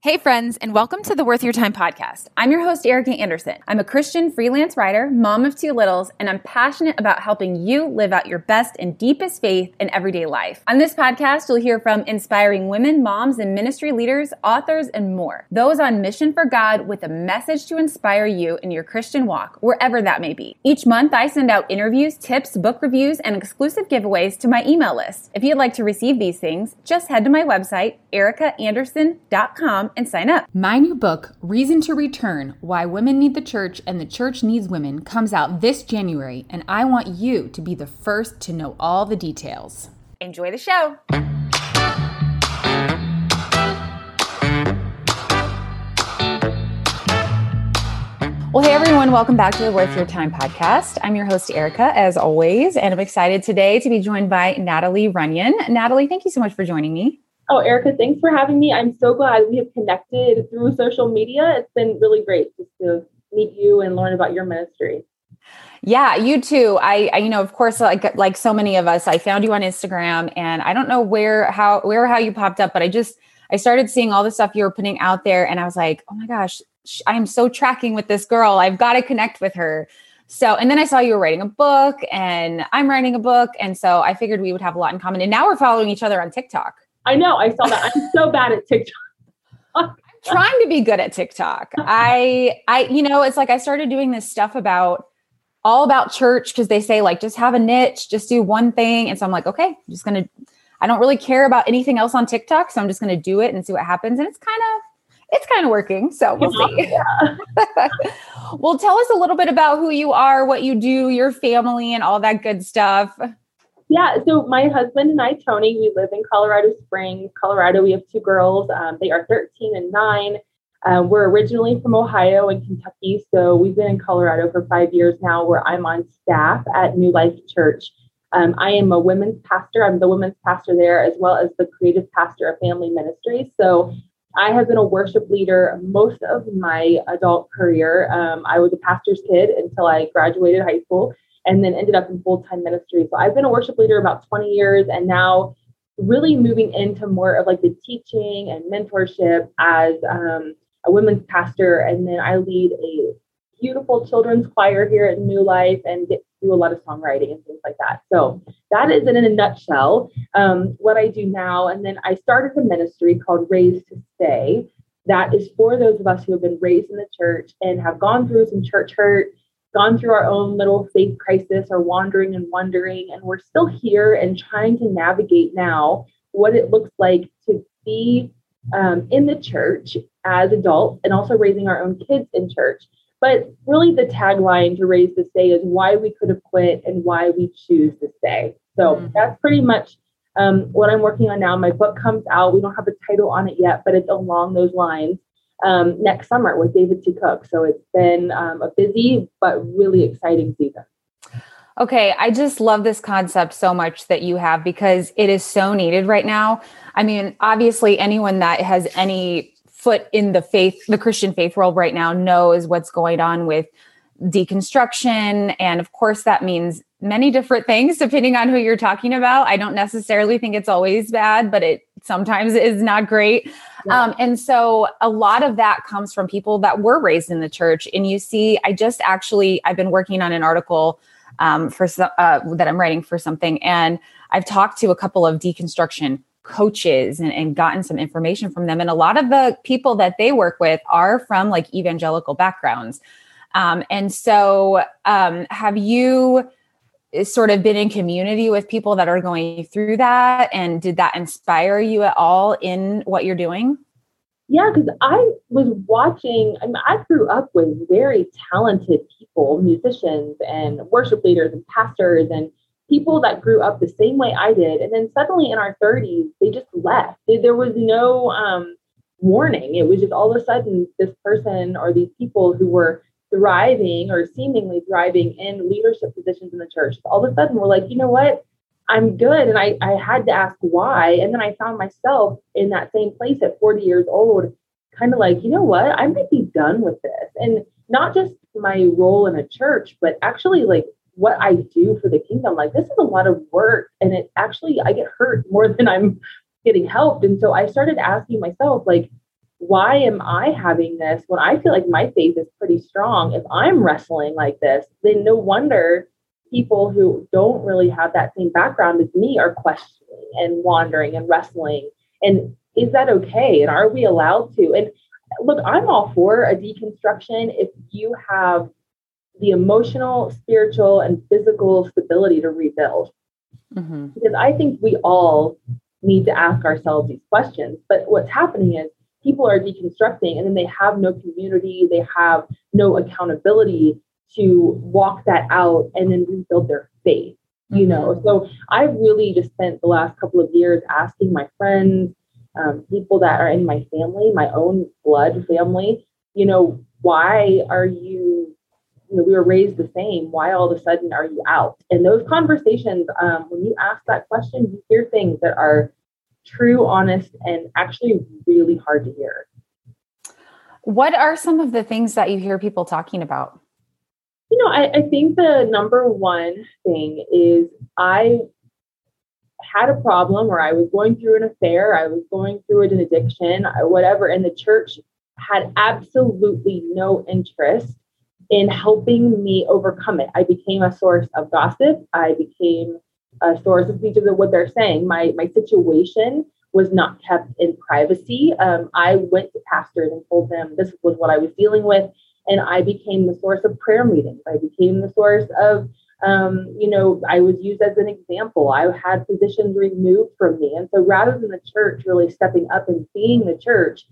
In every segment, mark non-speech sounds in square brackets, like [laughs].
Hey, friends, and welcome to the Worth Your Time podcast. I'm your host, Erica Anderson. I'm a Christian freelance writer, mom of two littles, and I'm passionate about helping you live out your best and deepest faith in everyday life. On this podcast, you'll hear from inspiring women, moms, and ministry leaders, authors, and more. Those on mission for God with a message to inspire you in your Christian walk, wherever that may be. Each month, I send out interviews, tips, book reviews, and exclusive giveaways to my email list. If you'd like to receive these things, just head to my website, ericaanderson.com and sign up. My new book, Reason to Return Why Women Need the Church and the Church Needs Women, comes out this January, and I want you to be the first to know all the details. Enjoy the show. Well, hey everyone, welcome back to the Worth Your Time podcast. I'm your host, Erica, as always, and I'm excited today to be joined by Natalie Runion. Natalie, thank you so much for joining me. Oh, Erica, thanks for having me. I'm so glad we have connected through social media. It's been really great just to meet you and learn about your ministry. Yeah, you too. I, I, you know, of course, like like so many of us, I found you on Instagram, and I don't know where how where how you popped up, but I just I started seeing all the stuff you were putting out there, and I was like, oh my gosh, I am so tracking with this girl. I've got to connect with her. So, and then I saw you were writing a book, and I'm writing a book, and so I figured we would have a lot in common. And now we're following each other on TikTok. I know. I saw that. I'm so bad at TikTok. I'm trying to be good at TikTok. I, I, you know, it's like I started doing this stuff about all about church because they say like just have a niche, just do one thing. And so I'm like, okay, I'm just gonna. I don't really care about anything else on TikTok, so I'm just gonna do it and see what happens. And it's kind of it's kind of working. So we'll see. [laughs] well, tell us a little bit about who you are, what you do, your family, and all that good stuff. Yeah, so my husband and I, Tony, we live in Colorado Springs, Colorado. We have two girls. Um, they are 13 and 9. Um, we're originally from Ohio and Kentucky, so we've been in Colorado for five years now, where I'm on staff at New Life Church. Um, I am a women's pastor. I'm the women's pastor there, as well as the creative pastor of family ministry. So I have been a worship leader most of my adult career. Um, I was a pastor's kid until I graduated high school and then ended up in full time ministry. So I've been a worship leader about 20 years and now really moving into more of like the teaching and mentorship as um, a women's pastor. And then I lead a beautiful children's choir here at New Life and get do a lot of songwriting and things like that. So that is in a nutshell um, what I do now. And then I started a ministry called Raised to Stay. That is for those of us who have been raised in the church and have gone through some church hurt gone through our own little faith crisis or wandering and wondering, and we're still here and trying to navigate now what it looks like to be um, in the church as adults and also raising our own kids in church. But really, the tagline to Raised to Stay is why we could have quit and why we choose to stay. So mm-hmm. that's pretty much um, what I'm working on now. My book comes out. We don't have a title on it yet, but it's along those lines um, next summer with David C. Cook. So it's been um, a busy but really exciting season. Okay, I just love this concept so much that you have because it is so needed right now. I mean, obviously, anyone that has any foot in the faith, the Christian faith world right now, knows what's going on with deconstruction. And of course, that means many different things depending on who you're talking about. I don't necessarily think it's always bad, but it sometimes is not great. Yeah. Um, and so a lot of that comes from people that were raised in the church. And you see, I just actually, I've been working on an article um, for uh, that I'm writing for something, and I've talked to a couple of deconstruction coaches and, and gotten some information from them. And a lot of the people that they work with are from like evangelical backgrounds. Um, and so, um, have you sort of been in community with people that are going through that? And did that inspire you at all in what you're doing? Yeah, because I was watching, I, mean, I grew up with very talented people, musicians and worship leaders and pastors and people that grew up the same way I did. And then suddenly in our 30s, they just left. There was no um, warning. It was just all of a sudden this person or these people who were thriving or seemingly thriving in leadership positions in the church. All of a sudden, we're like, you know what? I'm good. And I, I had to ask why. And then I found myself in that same place at 40 years old, kind of like, you know what? I might be done with this. And not just my role in a church, but actually like what I do for the kingdom. Like this is a lot of work. And it actually, I get hurt more [laughs] than I'm getting helped. And so I started asking myself, like, why am I having this when I feel like my faith is pretty strong? If I'm wrestling like this, then no wonder people who don't really have that same background as me are questioning and wandering and wrestling. And is that okay? And are we allowed to? And look, I'm all for a deconstruction if you have the emotional, spiritual, and physical stability to rebuild. Mm-hmm. Because I think we all need to ask ourselves these questions. But what's happening is people are deconstructing and then they have no community, they have no accountability to walk that out and then rebuild their faith. You know, mm-hmm. so I've really just spent the last couple of years asking my friends, um, people that are in my family, my own blood family, you know, why are you, you know, we were raised the same. Why all of a sudden are you out? And those conversations, um, when you ask that question, you hear things that are true, honest, and actually really hard to hear. What are some of the things that you hear people talking about? You know, I, I think the number one thing is I had a problem or I was going through an affair, I was going through an addiction, whatever, and the church had absolutely no interest in helping me overcome it. I became a source of gossip. I became a source of of what they're saying. My my situation was not kept in privacy. Um, I went to pastors and told them this was what I was dealing with, and I became the source of prayer meetings. I became the source of um, you know, I was used as an example. I had positions removed from me. And so rather than the church really stepping up and being the church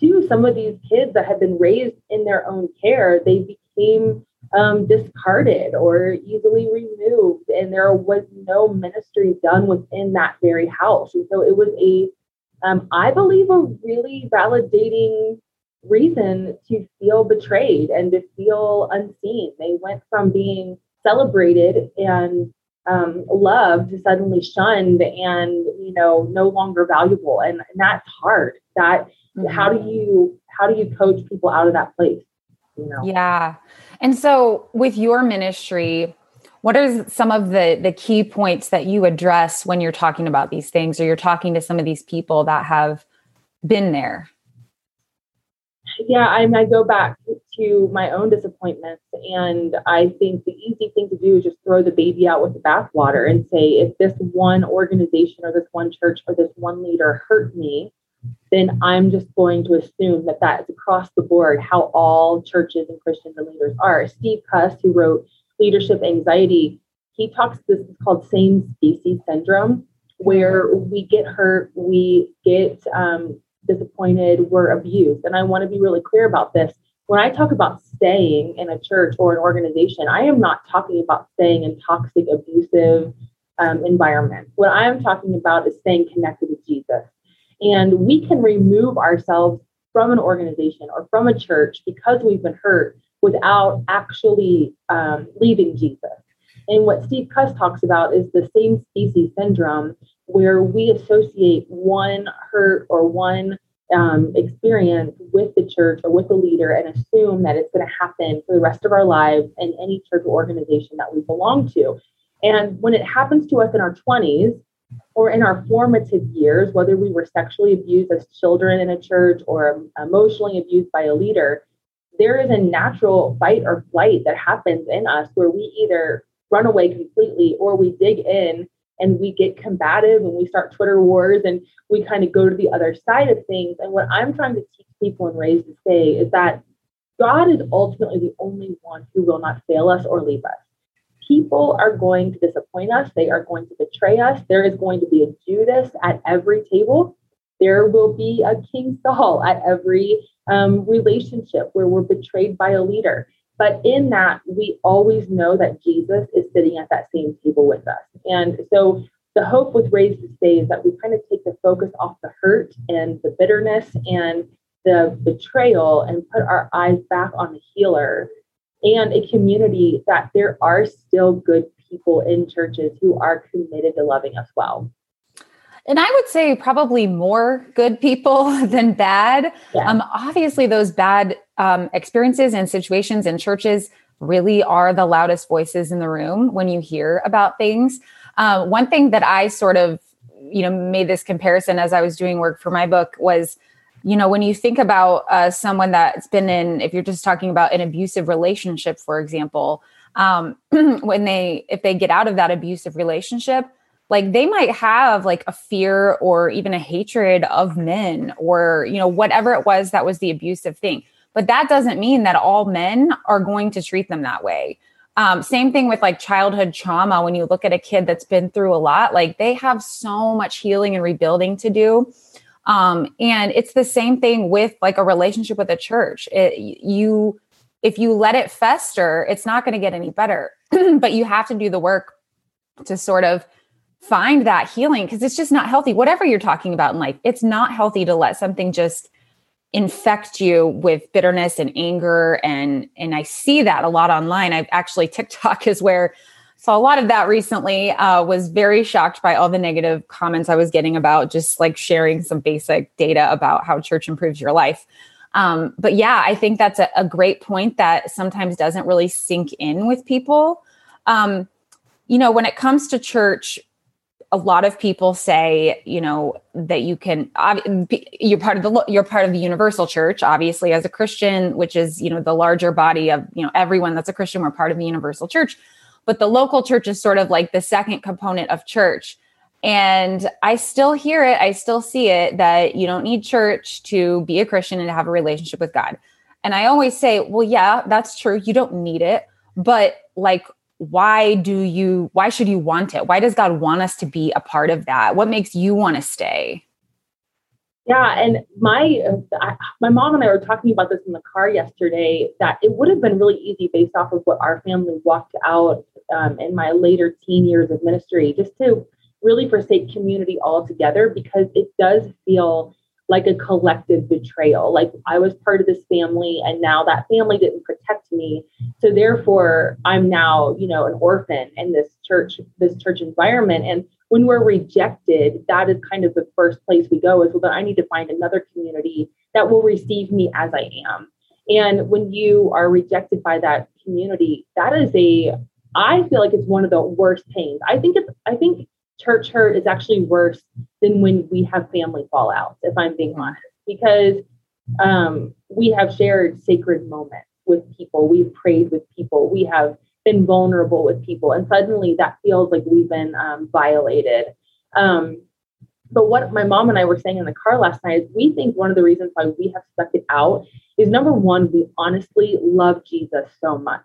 to some of these kids that had been raised in their own care, they became um, discarded or easily removed. And there was no ministry done within that very house. And so it was a, um, I believe, a really validating reason to feel betrayed and to feel unseen. They went from being celebrated and um, loved to suddenly shunned and you know no longer valuable and, and that's hard that mm-hmm. how do you how do you coach people out of that place you know yeah and so with your ministry what are some of the the key points that you address when you're talking about these things or you're talking to some of these people that have been there yeah I, I go back to my own disappointments. And I think the easy thing to do is just throw the baby out with the bathwater and say, if this one organization or this one church or this one leader hurt me, then I'm just going to assume that that is across the board how all churches and Christians and leaders are. Steve Cuss, who wrote Leadership Anxiety, he talks this is called same species syndrome, where we get hurt, we get um, disappointed, we're abused. And I want to be really clear about this when I talk about staying in a church or an organization, I am not talking about staying in toxic, abusive um, environments. What I am talking about is staying connected to Jesus. And we can remove ourselves from an organization or from a church because we've been hurt without actually um, leaving Jesus. And what Steve Cuss talks about is the same species syndrome, where we associate one hurt or one um, experience with the church or with the leader and assume that it's going to happen for the rest of our lives in any church or organization that we belong to. And when it happens to us in our 20s or in our formative years, whether we were sexually abused as children in a church or emotionally abused by a leader, there is a natural fight or flight that happens in us where we either run away completely or we dig in and we get combative and we start Twitter wars and we kind of go to the other side of things. And what I'm trying to teach people and raise to say is that God is ultimately the only one who will not fail us or leave us. People are going to disappoint us. They are going to betray us. There is going to be a Judas at every table. There will be a King Saul at every um, relationship where we're betrayed by a leader. But in that, we always know that Jesus is sitting at that same table with us. And so the hope with Raised to Stay is that we kind of take the focus off the hurt and the bitterness and the betrayal and put our eyes back on the healer and a community that there are still good people in churches who are committed to loving us well. And I would say probably more good people [laughs] than bad. Yeah. Um, obviously, those bad um, experiences and situations in churches really are the loudest voices in the room when you hear about things. Uh, one thing that I sort of, you know, made this comparison as I was doing work for my book was, you know, when you think about uh, someone that's been in, if you're just talking about an abusive relationship, for example, um, [clears throat] when they, if they get out of that abusive relationship, like they might have like a fear or even a hatred of men or you know whatever it was that was the abusive thing. But that doesn't mean that all men are going to treat them that way. Um, same thing with like childhood trauma. When you look at a kid that's been through a lot like they have so much healing and rebuilding to do um, and it's the same thing with like a relationship with a church it, you if you let it fester it's not going to get any better [clears throat] but you have to do the work to sort of find that healing because it's just not healthy. Whatever you're talking about in life, it's not healthy to let something just infect you with bitterness and anger and and I see that a lot online. I've actually [laughs] TikTok is where saw a lot of that recently. Uh, was very shocked by all the negative comments I was getting about just like sharing some basic data about how church improves your life. Um, but yeah, I think that's a, a, great point that sometimes doesn't really sink in with people. Um, you know, when it comes to church, a lot of people say, you know, that you can you're part of the you're part of the universal church obviously as a Christian, which is, you know, the larger body of, you know, everyone that's a Christian we're part of the universal church. But the local church is sort of like the second component of church. And I still hear it, I still see it that you don't need church to be a Christian and to have a relationship with God. And I always say, well, yeah, that's true. You don't need it. But like why do you why should you want it why does god want us to be a part of that what makes you want to stay yeah and my my mom and i were talking about this in the car yesterday that it would have been really easy based off of what our family walked out um, in my later teen years of ministry just to really forsake community altogether because it does feel like a collective betrayal. Like I was part of this family and now that family didn't protect me. So therefore I'm now, you know, an orphan in this church, this church environment. And when we're rejected, that is kind of the first place we go is well, then I need to find another community that will receive me as I am. And when you are rejected by that community, that is a I feel like it's one of the worst pains. I think it's I think church hurt is actually worse than when we have family fallouts, if I'm being honest, because um, we have shared sacred moments with people, we've prayed with people, we have been vulnerable with people, and suddenly that feels like we've been um, violated. Um, but what my mom and I were saying in the car last night is we think one of the reasons why we have stuck it out is number one, we honestly love Jesus so much.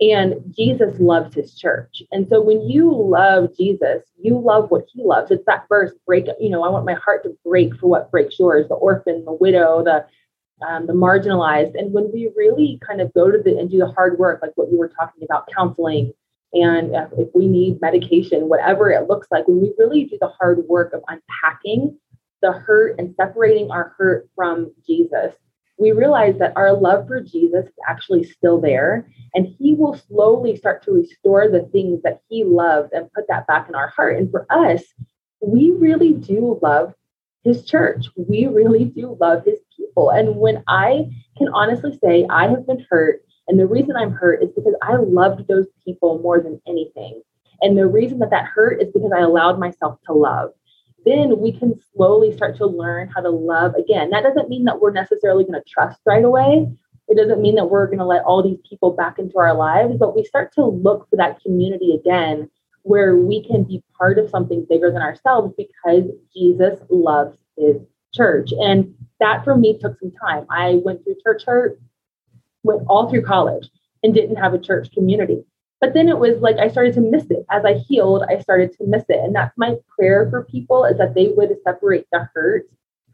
And Jesus loves his church. And so when you love Jesus, you love what he loves. It's that verse, break, you know, I want my heart to break for what breaks yours, the orphan, the widow, the um, the marginalized. And when we really kind of go to the and do the hard work, like what you were talking about, counseling, and if we need medication, whatever it looks like, when we really do the hard work of unpacking the hurt and separating our hurt from Jesus, we realize that our love for Jesus is actually still there. And he will slowly start to restore the things that he loved and put that back in our heart. And for us, we really do love his church. We really do love his And when I can honestly say I have been hurt, and the reason I'm hurt is because I loved those people more than anything. And the reason that that hurt is because I allowed myself to love then we can slowly start to learn how to love again. That doesn't mean that we're necessarily going to trust right away. It doesn't mean that we're going to let all these people back into our lives, but we start to look for that community again where we can be part of something bigger than ourselves because Jesus loves his church. And that for me took some time. I went through church hurt, went all through college and didn't have a church community. But then it was like I started to miss it. As I healed, I started to miss it. And that's my prayer for people is that they would separate the hurt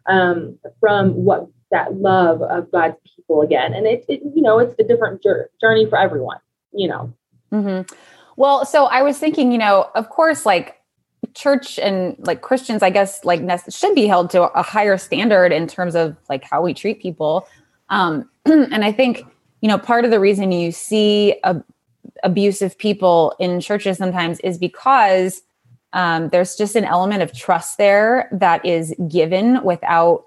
um, from what that love of God's people again. And it, it you know, it's a different journey for everyone, you know. Mm-hmm. Well, so I was thinking, you know, of course, like church and like Christians, I guess, like should be held to a higher standard in terms of like how we treat people. Um, [clears throat] and I think you know, part of the reason you see a, abusive people in churches sometimes is because um, there's just an element of trust there that is given without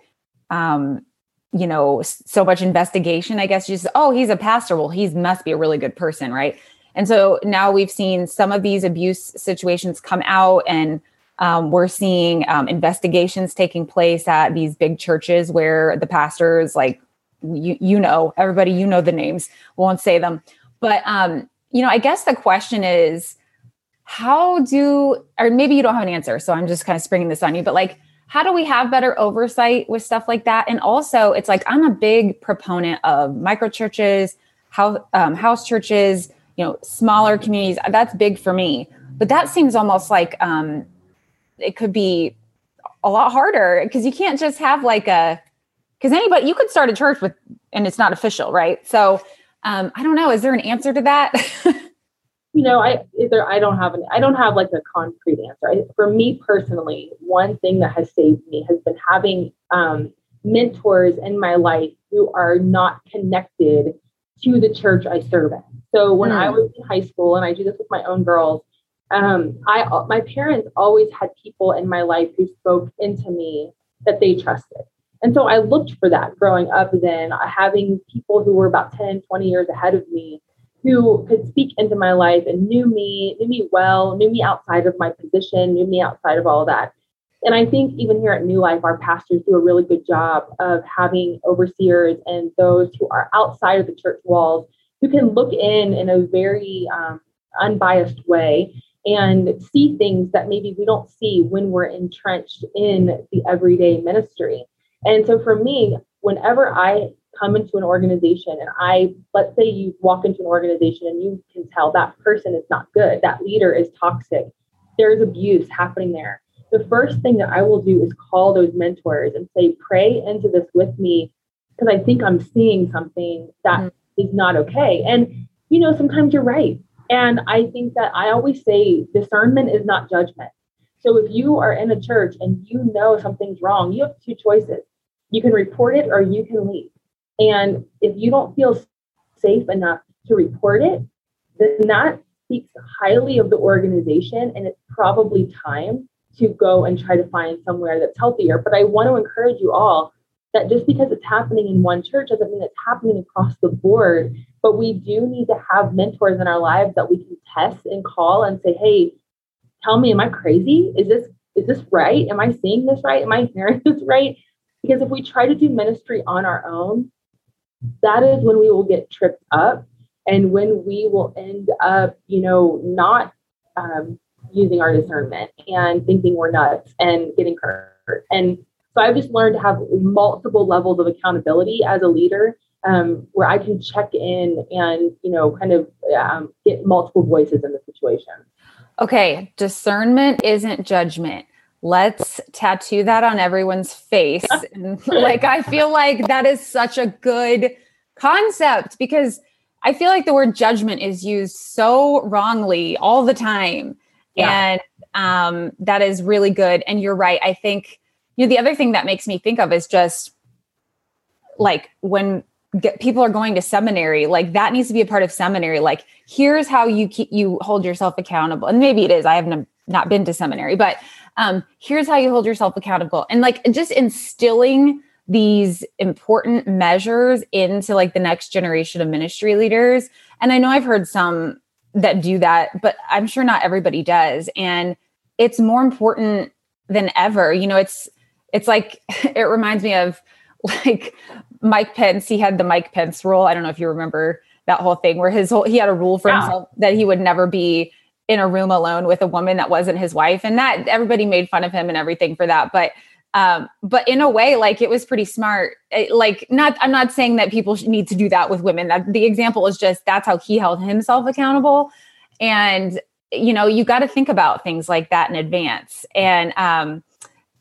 um, you know so much investigation i guess you just oh he's a pastor well he must be a really good person right and so now we've seen some of these abuse situations come out and um, we're seeing um, investigations taking place at these big churches where the pastors like you you know everybody you know the names won't say them but um you know i guess the question is how do or maybe you don't have an answer so i'm just kind of springing this on you but like how do we have better oversight with stuff like that? And also, it's like I'm a big proponent of micro churches, house, um, house churches, you know, smaller communities. That's big for me. But that seems almost like um, it could be a lot harder because you can't just have like a because anybody you could start a church with and it's not official, right? So um, I don't know. Is there an answer to that? [laughs] you know, I either I don't have an I don't have like a concrete answer. I, for me personally, one thing that has saved me has been having um, mentors in my life who are not connected to the church I serve in. So when mm. I hmm. was in high school, and I do this with my own girls, um, I my parents always had people in my life who spoke into me that they trusted. And so I looked for that growing up then, having people who were about 10, 20 years ahead of me who could speak into my life and knew me, knew me well, knew me outside of my position, knew me outside of all that. And I think even here at New Life, our pastors do a really good job of having overseers and those who are outside of the church walls who can look in in a very um, unbiased way and see things that maybe we don't see when we're entrenched in the everyday ministry. And so for me, whenever I come into an organization and I, let's say you walk into an organization and you can tell that person is not good, that leader is toxic, there's abuse happening there. The first thing that I will do is call those mentors and say, pray into this with me because I think I'm seeing something that mm-hmm. is not okay. And, you know, sometimes you're right. And I think that I always say discernment is not judgment. So if you are in a church and you know something's wrong, you have two choices. You can report it or you can leave. And if you don't feel safe enough to report it, then that speaks highly of the organization. And it's probably time to go and try to find somewhere that's healthier. But I want to encourage you all that just because it's happening in one church doesn't mean it's happening across the board. But we do need to have mentors in our lives that we can test and call and say, hey, tell me, am I crazy? Is this is this right? Am I seeing this right? Am I hearing [laughs] this right? Because if we try to do ministry on our own, that is when we will get tripped up and when we will end up, you know, not um, using our discernment and thinking we're nuts and getting hurt. And so I've just learned to have multiple levels of accountability as a leader um, where I can check in and, you know, kind of um, get multiple voices in the situation. Okay. Discernment isn't judgment let's tattoo that on everyone's face. [laughs] and like, I feel like that is such a good concept because I feel like the word judgment is used so wrongly all the time. Yeah. And um, that is really good. And you're right. I think, you know, the other thing that makes me think of is just like when get, people are going to seminary, like that needs to be a part of seminary. Like, here's how you keep, you hold yourself accountable. And maybe it is, I haven't not been to seminary, but um, here's how you hold yourself accountable and like just instilling these important measures into like the next generation of ministry leaders and i know i've heard some that do that but i'm sure not everybody does. And it's more important than ever you know it's it's like [laughs] it reminds me of like mike pence. He had the mike pence rule. I don't know if you remember that whole thing where his whole he had a rule for yeah. himself that he would never be in a room alone with a woman that wasn't his wife. And that everybody made fun of him and everything for that. But um but in a way like it was pretty smart. It, like not i'm not saying that people need to do that with women. That the example is just that's how he held himself accountable. And you know you got to think about things like that in advance. And um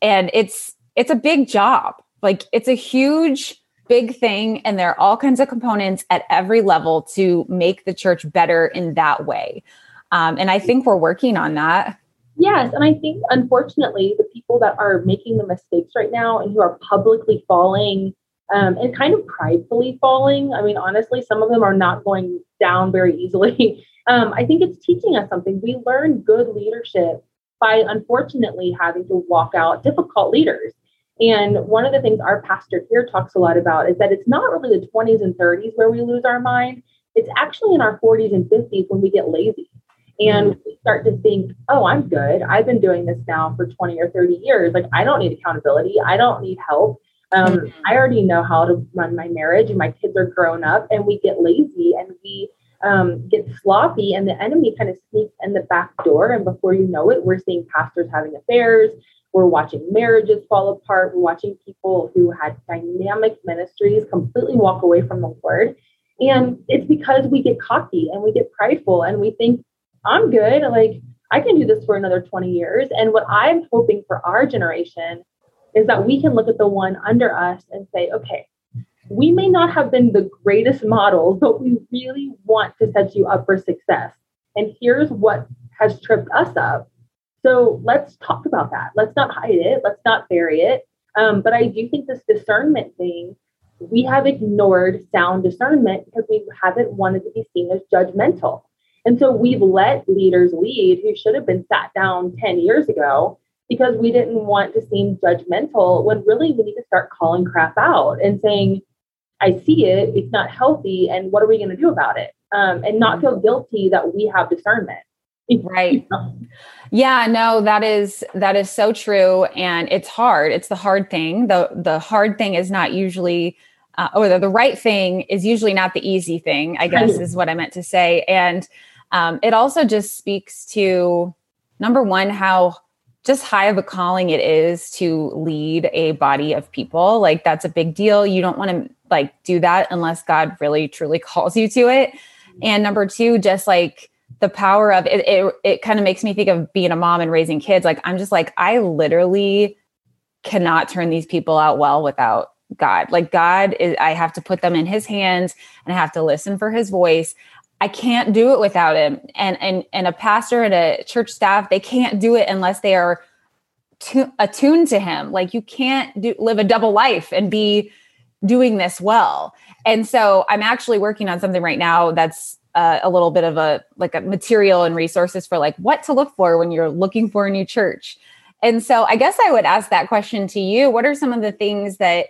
and it's it's a big job. Like it's a huge big thing and there are all kinds of components at every level to make the church better in that way. Um, and I think we're working on that. Yes. And I think, unfortunately, the people that are making the mistakes right now and who are publicly falling um, and kind of pridefully falling. I mean, honestly, some of them are not going down very easily. [laughs] um, I think it's teaching us something. We learn good leadership by unfortunately having to walk out difficult leaders. And one of the things our pastor here talks a lot about is that it's not really the 20s and 30s where we lose our mind. It's actually in our 40s and 50s when we get lazy and we start to think, oh, I'm good. I've been doing this now for 20 or 30 years. Like, I don't need accountability. I don't need help. Um, mm-hmm. I already know how to run my marriage, and my kids are grown up, and we get lazy and we um, get sloppy, and the enemy kind of sneaks in the back door. And before you know it, we're seeing pastors having affairs. We're watching marriages fall apart. We're watching people who had dynamic ministries completely walk away from the Lord. And it's because we get cocky and we get prideful and we think, I'm good. Like, I can do this for another 20 years. And what I'm hoping for our generation is that we can look at the one under us and say, okay, we may not have been the greatest model, but we really want to set you up for success. And here's what has tripped us up. So let's talk about that. Let's not hide it. Let's not bury it. Um, but I do think this discernment thing, we have ignored sound discernment because we haven't wanted to be seen as judgmental. And so we've let leaders lead who should have been sat down 10 years ago because we didn't want to seem judgmental when really we need to start calling crap out and saying, I see it, it's not healthy, and what are we going to do about it? Um, and not feel guilty that we have discernment. Right. Yeah, no, that is that is so true and it's hard. It's the hard thing. The the hard thing is not usually uh, or the, the right thing is usually not the easy thing, I guess is what I meant to say. And um, it also just speaks to number one, how just high of a calling it is to lead a body of people. Like that's a big deal. You don't want to like do that unless God really truly [laughs] calls you to it. And number two, just like the power of it, it, it kind of makes me think of being a mom and raising kids. Like I'm just like, I literally cannot turn these people out well without God. Like God is, I have to put them in his hands and I have to listen for his voice. I can't do it without him. And and and a pastor and a church staff, they can't do it unless they are to, attuned to him. Like you can't do, live a double life and be doing this well. And so I'm actually working on something right now that's uh, a little bit of a like a material and resources for like what to look for when you're looking for a new church. And so I guess I would ask that question to you. What are some of the things that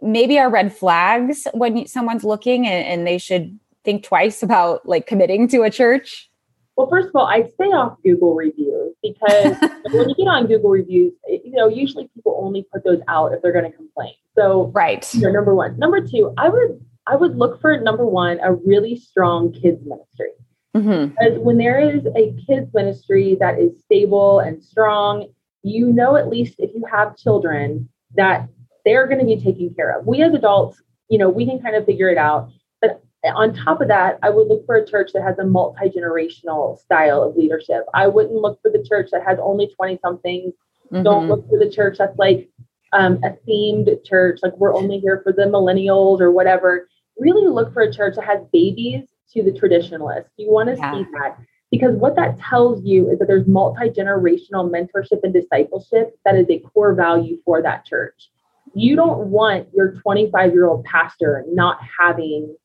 maybe are red flags when someone's looking and, and they should think twice about like committing to a church? Well, first of all, I'd stay off Google reviews because [laughs] when you get on Google reviews, you know, usually people only put those out if they're going to complain. So, right. You know, number one. Number two, I would I would look for number one a really strong kids ministry. Mm-hmm. Because when there is a kids ministry that is stable and strong, you know at least if you have children that they're going to be taken care of. We as adults, you know, we can kind of figure it out But on top of that, I would look for a church that has a multi generational style of leadership. I wouldn't look for the church that has only 20 somethings. Mm-hmm. Don't look for the church that's like um, a themed church, like we're only here for the millennials or whatever. Really look for a church that has babies to the traditionalists. You want to yeah. see that because what that tells you is that there's multi generational mentorship and discipleship that is a core value for that church. You don't want your 25 year old pastor not having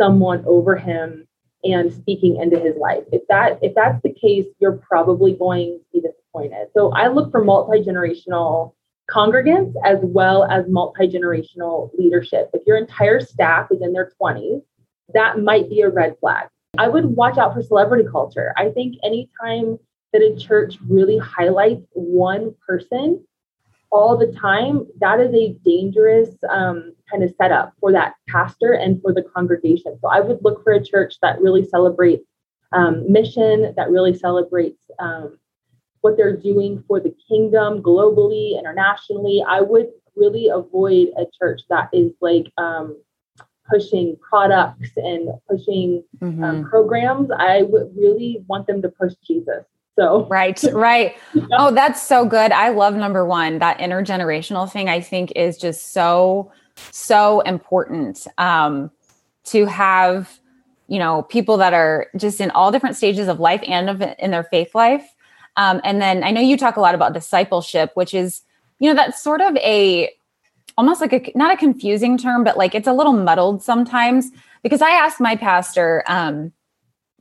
someone over him and speaking into his life. If that if that's the case, you're probably going to be disappointed. So I look for multi-generational congregants as well as multi-generational leadership. If your entire staff is in their 20s, that might be a red flag. I would watch out for celebrity culture. I think anytime that a church really highlights one person all the time, that is a dangerous um, kind of setup for that pastor and for the congregation. So I would look for a church that really celebrates um, mission, that really celebrates um, what they're doing for the kingdom globally, internationally. I would really avoid a church that is like um, pushing products and pushing um, mm-hmm. programs. I would really want them to push Jesus. So right, right. yeah. Oh, that's so good. I love number one. That intergenerational thing I think is just so, so important. Um, to have, you know, people that are just in all different stages of life and of in their faith life. Um, and then I know you talk a lot about discipleship, which is, you know, that's sort of a almost like a not a confusing term, but like it's a little muddled sometimes because I asked my pastor um,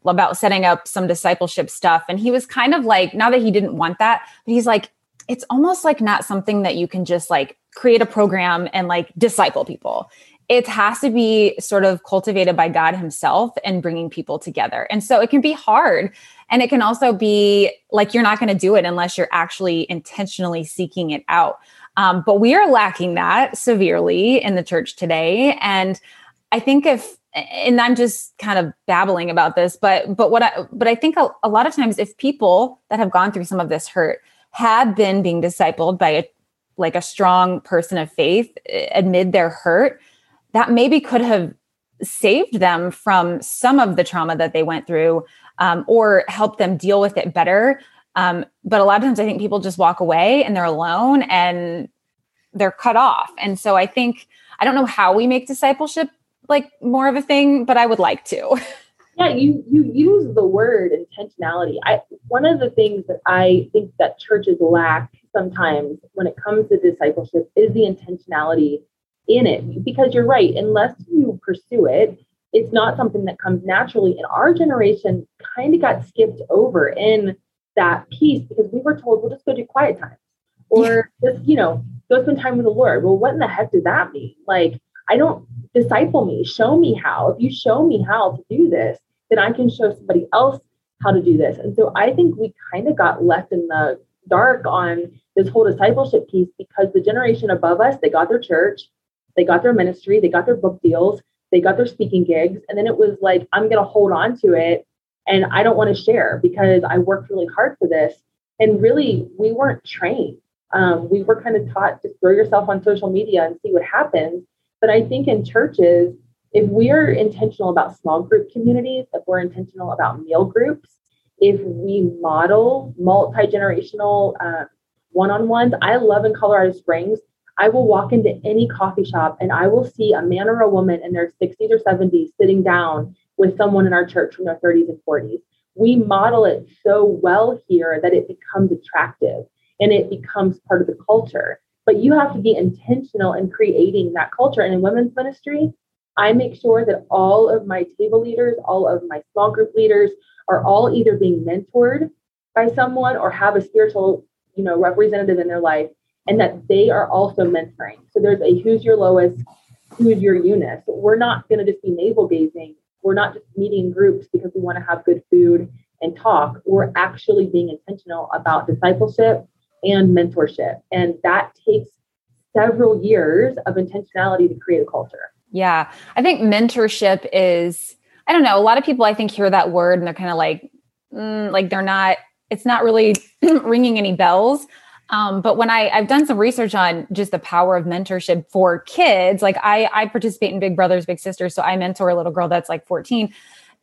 about setting up some discipleship stuff, and he was kind of like, not that he didn't want that, but he's like, it's almost like not something that you can just like create a program and like disciple people. It has to be sort of cultivated by God Himself and bringing people together. And so it can be hard. And it can also be like you're not going to do it unless you're actually intentionally seeking it out. Um, but we are lacking that severely in the church today. And I think if, and I'm just kind of babbling about this, but but what I but I think a, a lot of times if people that have gone through some of this hurt had been being discipled by a like a strong person of faith amid their hurt, that maybe could have saved them from some of the trauma that they went through um, or helped them deal with it better um, but a lot of times I think people just walk away and they're alone and they're cut off. And so I think, I don't know how we make discipleship like more of a thing, but I would like to. [laughs] Yeah, you you use the word intentionality. I one of the things that I think that churches lack sometimes when it comes to discipleship is the intentionality in it. Because you're right, unless you pursue it, it's not something that comes naturally. And our generation kind of got skipped over in that piece because we were told we'll just go do quiet time or just you know go spend time with the lord well what in the heck does that mean like i don't disciple me show me how if you show me how to do this then i can show somebody else how to do this and so i think we kind of got left in the dark on this whole discipleship piece because the generation above us they got their church they got their ministry they got their book deals they got their speaking gigs and then it was like i'm going to hold on to it and I don't want to share because I worked really hard for this. And really, we weren't trained. Um, we were kind of taught to throw yourself on social media and see what happens. But I think in churches, if we're intentional about small group communities, if we're intentional about meal groups, if we model multi generational uh, one on ones, I love in Colorado Springs. I will walk into any coffee shop and I will see a man or a woman in their 60s or 70s sitting down with someone in our church from their 30s and 40s. We model it so well here that it becomes attractive and it becomes part of the culture. But you have to be intentional in creating that culture. And in women's ministry, I make sure that all of my table leaders, all of my small group leaders are all either being mentored by someone or have a spiritual, you know, representative in their life and that they are also mentoring. So there's a who's your Lois, who's your Eunice. We're not going to just be navel gazing we're not just meeting groups because we want to have good food and talk. We're actually being intentional about discipleship and mentorship. And that takes several years of intentionality to create a culture. Yeah. I think mentorship is, I don't know, a lot of people I think hear that word and they're kind of like, mm, like they're not, it's not really [clears throat] ringing any bells. Um, but when I, I've done some research on just the power of mentorship for kids, like I, I participate in Big Brothers Big Sisters, so I mentor a little girl that's like 14,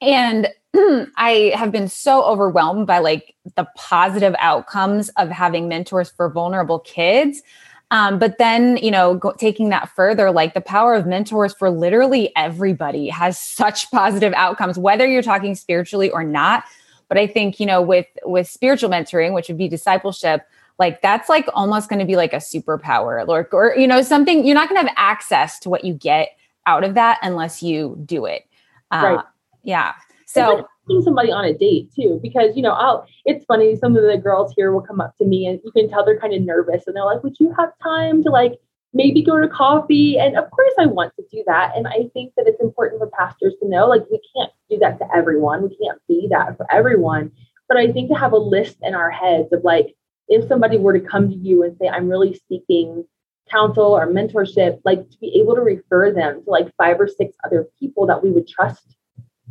and [clears throat] I have been so overwhelmed by like the positive outcomes of having mentors for vulnerable kids. Um, but then, you know, go, taking that further, like the power of mentors for literally everybody has [laughs] such positive outcomes, whether you're talking spiritually or not. But I think, you know, with with spiritual mentoring, which would be discipleship, like that's like almost going to be like a superpower or, or you know something you're not going to have access to what you get out of that unless you do it uh, right yeah. So like somebody on a date too because you know i'll it's funny some of the girls here will come up to me and you can tell they're kind of nervous and they're like would you have time to like maybe go to coffee? And of course i want to do that and i think that it's important for pastors to know like we can't do that to everyone we can't be that for everyone but i think to have a list in our heads of like if somebody were to come to you and say, I'm really seeking counsel or mentorship, like to be able to refer them to like five or six other people that we would trust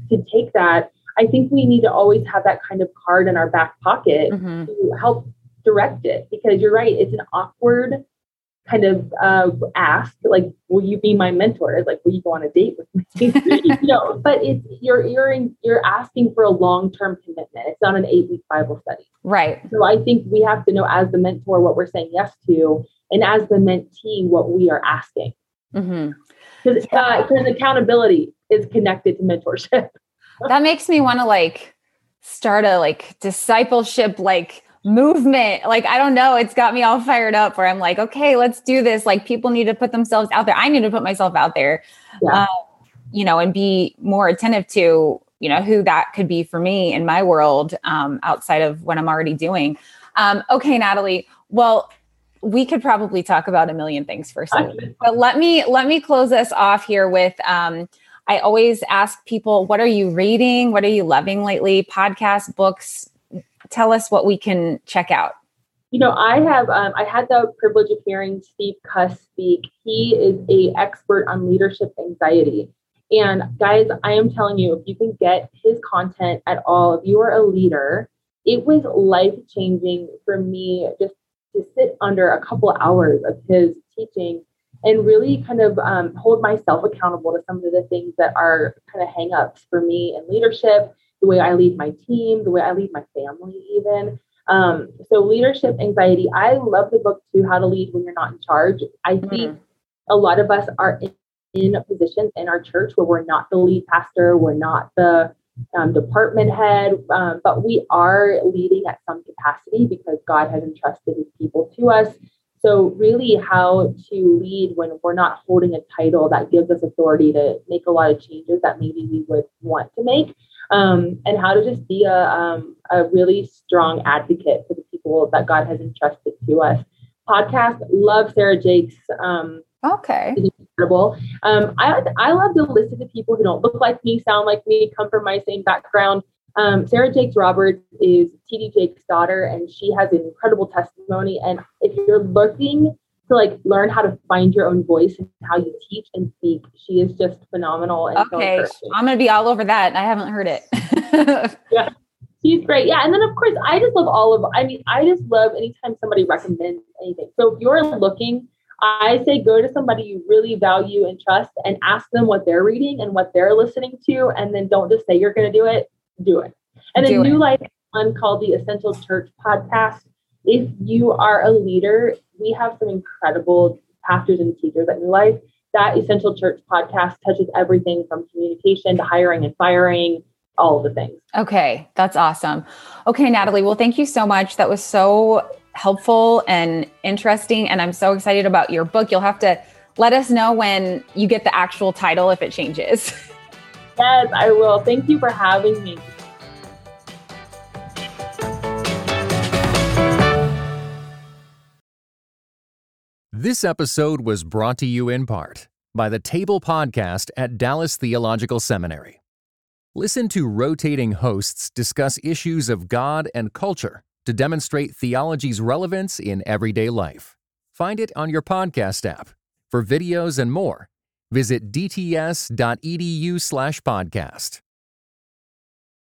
to take that. I think we need to always have that kind of card in our back pocket mm-hmm. to help direct it because you're right, it's an awkward kind of uh, ask, like, "Will you be my mentor?" Like, "Will you go on a date with me?" [laughs] [laughs] you know, but it's you're you're in, you're asking for a long term commitment. It's not an eight week Bible study, right? So I think we have to know as the mentor what we're saying yes to, and as the mentee what we are asking. Because mm-hmm. uh, accountability is connected to mentorship. [laughs] that makes me want to like start a like discipleship like movement. Like, I don't know. It's got me all fired up where I'm like, okay, let's do this. Like, people need to put themselves out there. I need to put myself out there, yeah. uh, you know, and be more attentive to, you know, who that could be for me in my world um, outside of what I'm already doing. Um, okay, Natalie. Well, we could probably talk about a million things for but let me let me close us off here with. Um, I always ask people, what are you reading? What are you loving lately? Podcasts, books. Tell us what we can check out. You know, I have um, I had the privilege of hearing Steve Cuss speak. He is a expert on leadership anxiety. And guys, I am telling you, if you can get his content at all, if you are a leader, it was life changing for me just to sit under a couple hours of his teaching and really kind of um, hold myself accountable to some of the things that are kind of hangups for me in leadership, the way I lead my team, the way I lead my family, even. Um, so, leadership anxiety, I love the book too, How to Lead When You're Not in Charge. I mm-hmm. think a lot of us are in, in positions in our church where we're not the lead pastor, we're not the um, department head, um, but we are leading at some capacity because God has entrusted his people to us. So, really, how to lead when we're not holding a title that gives us authority to make a lot of changes that maybe we would want to make, um, and how to just be a, um, a really strong advocate for the people that God has entrusted to us. Podcast, love Sarah Jakes. Um, okay. Incredible. Um, I, I love to listen to people who don't look like me, sound like me, come from my same background. Um, Sarah Jakes Roberts is TD Jakes' daughter, and she has an incredible testimony. And if you're looking to like learn how to find your own voice and how you teach and speak, she is just phenomenal. And okay, so I'm gonna be all over that. I haven't heard it. [laughs] yeah, she's great. Yeah, and then of course I just love all of. I mean, I just love anytime somebody recommends anything. So if you're looking. I say go to somebody you really value and trust and ask them what they're reading and what they're listening to. And then don't just say you're going to do it do it. And do a new life one called the Essential Church podcast. If you are a leader, we have some incredible pastors and teachers at New Life. That Essential Church podcast touches everything from communication to hiring and firing, all the things. Okay, that's awesome. Okay, Natalie, well, thank you so much. That was so helpful and interesting. And I'm so excited about your book. You'll have to let us know when you get the actual title if it changes. [laughs] Yes, I will. Thank you for having me. This episode was brought to you in part by the Table Podcast at Dallas Theological Seminary. Listen to rotating hosts discuss issues of God and culture to demonstrate theology's relevance in everyday life. Find it on your podcast app. For videos and more, Visit dts.edu slash podcast.